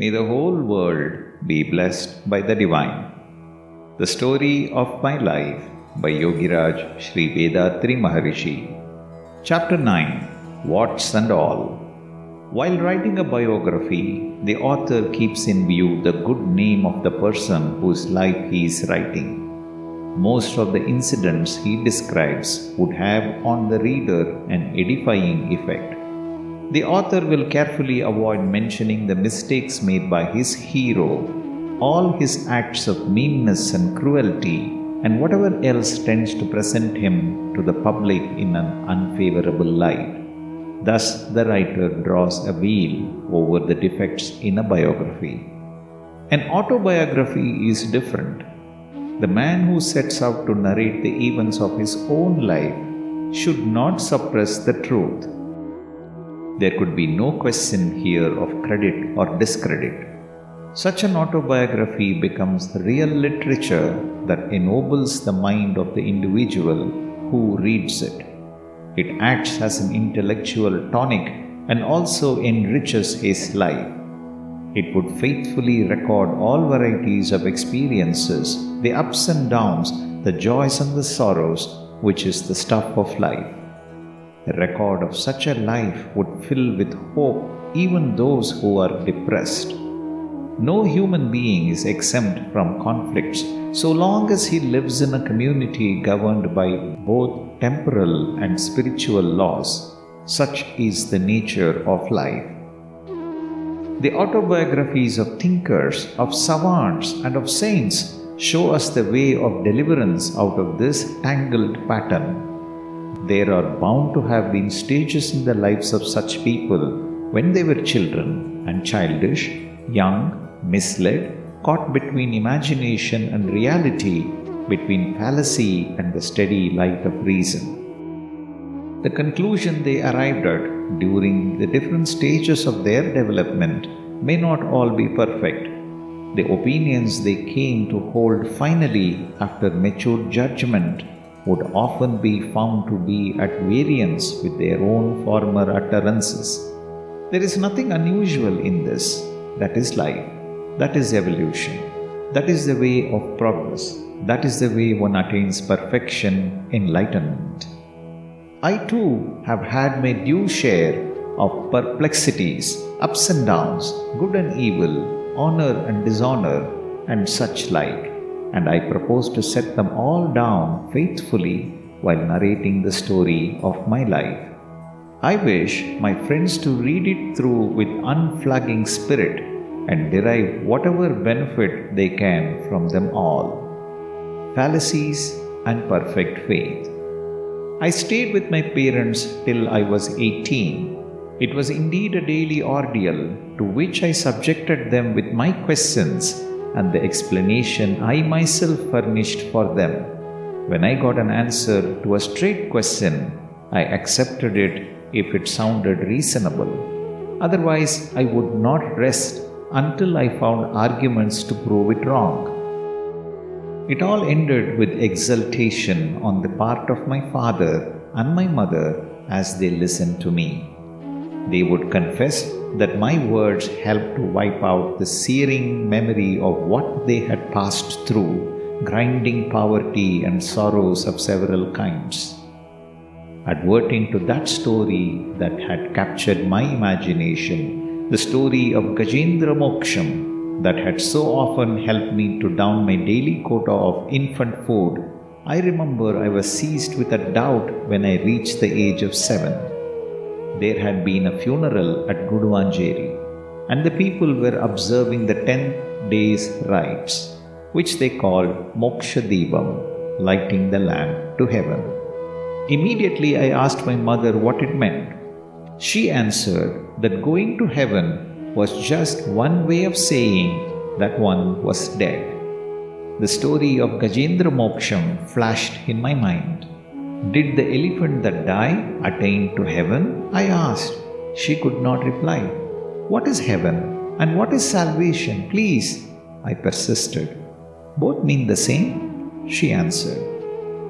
May the whole world be blessed by the divine. The story of my life by Yogiraj Sri Vethathiri Maharishi. Chapter 9 Warts and All. While writing a biography, the author keeps in view the good name of the person whose life he is writing. Most of the incidents he describes would have on the reader an edifying effect. The author will carefully avoid mentioning the mistakes made by his hero, all his acts of meanness and cruelty, and whatever else tends to present him to the public in an unfavorable light. Thus, the writer draws a veil over the defects in a biography. An autobiography is different. The man who sets out to narrate the events of his own life should not suppress the truth there could be no question here of credit or discredit. Such an autobiography becomes real literature that ennobles the mind of the individual who reads it. It acts as an intellectual tonic and also enriches his life. It would faithfully record all varieties of experiences, the ups and downs, the joys and the sorrows, which is the stuff of life. A record of such a life would fill with hope even those who are depressed. No human being is exempt from conflicts so long as he lives in a community governed by both temporal and spiritual laws. Such is the nature of life. The autobiographies of thinkers, of savants, and of saints show us the way of deliverance out of this tangled pattern. There are bound to have been stages in the lives of such people when they were children and childish, young, misled, caught between imagination and reality, between fallacy and the steady light of reason. The conclusion they arrived at during the different stages of their development may not all be perfect. The opinions they came to hold finally after mature judgment would often be found to be at variance with their own former utterances. There is nothing unusual in this. That is life. That is evolution. That is the way of progress. That is the way one attains perfection, enlightenment. I too have had my due share of perplexities, ups and downs, good and evil, honor and dishonor, and such like and I propose to set them all down faithfully while narrating the story of my life. I wish my friends to read it through with unflagging spirit and derive whatever benefit they can from them all. Fallacies and perfect faith. I stayed with my parents till I was 18. It was indeed a daily ordeal to which I subjected them with my questions and the explanation I myself furnished for them. When I got an answer to a straight question, I accepted it if it sounded reasonable. Otherwise, I would not rest until I found arguments to prove it wrong. It all ended with exultation on the part of my father and my mother as they listened to me. They would confess that my words helped to wipe out the searing memory of what they had passed through, grinding poverty and sorrows of several kinds. Adverting to that story that had captured my imagination, the story of Gajendra Moksham that had so often helped me to down my daily quota of infant food, I remember I was seized with a doubt when I reached the age of seven there had been a funeral at Guduvanjeri, and the people were observing the 10 days rites, which they called Moksha Deepam, lighting the lamp to heaven. Immediately I asked my mother what it meant. She answered that going to heaven was just one way of saying that one was dead. The story of Gajendra Moksham flashed in my mind. Did the elephant that died attain to heaven? I asked. She could not reply. What is heaven and what is salvation? Please, I persisted. Both mean the same, she answered.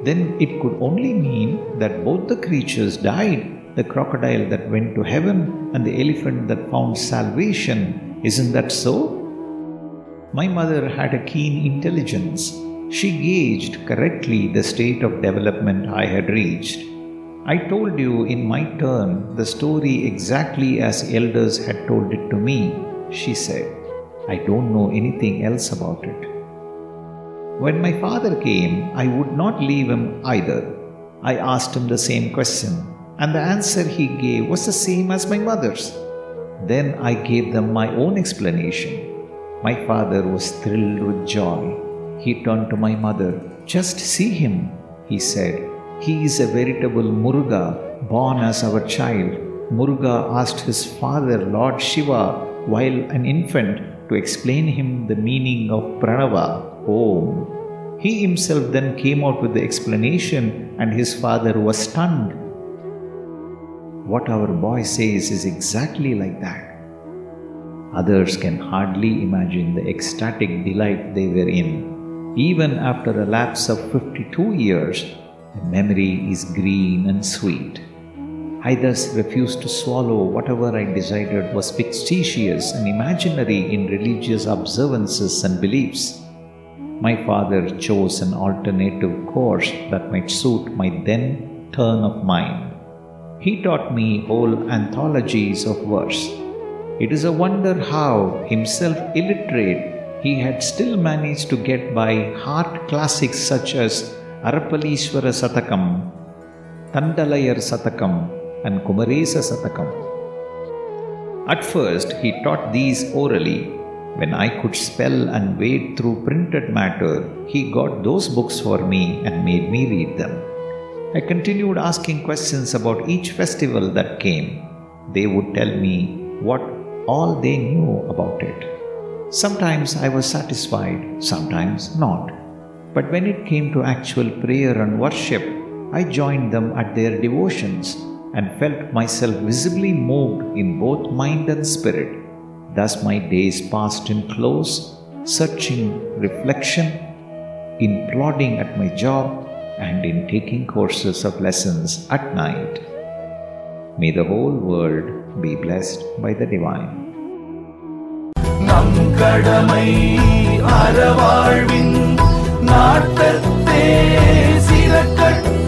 Then it could only mean that both the creatures died the crocodile that went to heaven and the elephant that found salvation Isn't that so? My mother had a keen intelligence. She gauged correctly the state of development I had reached. I told you in my turn the story exactly as elders had told it to me, she said. I don't know anything else about it. When my father came, I would not leave him either. I asked him the same question, and the answer he gave was the same as my mother's. Then I gave them my own explanation. My father was thrilled with joy. He turned to my mother. Just see him, he said. He is a veritable Muruga, born as our child. Muruga asked his father, Lord Shiva, while an infant, to explain him the meaning of Pranava, Om. He himself then came out with the explanation, and his father was stunned. What our boy says is exactly like that. Others can hardly imagine the ecstatic delight they were in. Even after a lapse of 52 years, the memory is green and sweet. I thus refused to swallow whatever I decided was fictitious and imaginary in religious observances and beliefs. My father chose an alternative course that might suit my then turn of mind. He taught me whole anthologies of verse it is a wonder how, himself illiterate, he had still managed to get by heart classics such as Arapalishwara Satakam, Tandalayar Satakam, and Kumaresa Satakam. At first, he taught these orally. When I could spell and wade through printed matter, he got those books for me and made me read them. I continued asking questions about each festival that came. They would tell me what all they knew about it. Sometimes I was satisfied, sometimes not. But when it came to actual prayer and worship, I joined them at their devotions and felt myself visibly moved in both mind and spirit. Thus my days passed in close, searching reflection, in plodding at my job, and in taking courses of lessons at night. May the whole world be blessed by the divine. நம் கடமை அறவாழ்வின் நாட்டத்தே சிறக்கட்டும்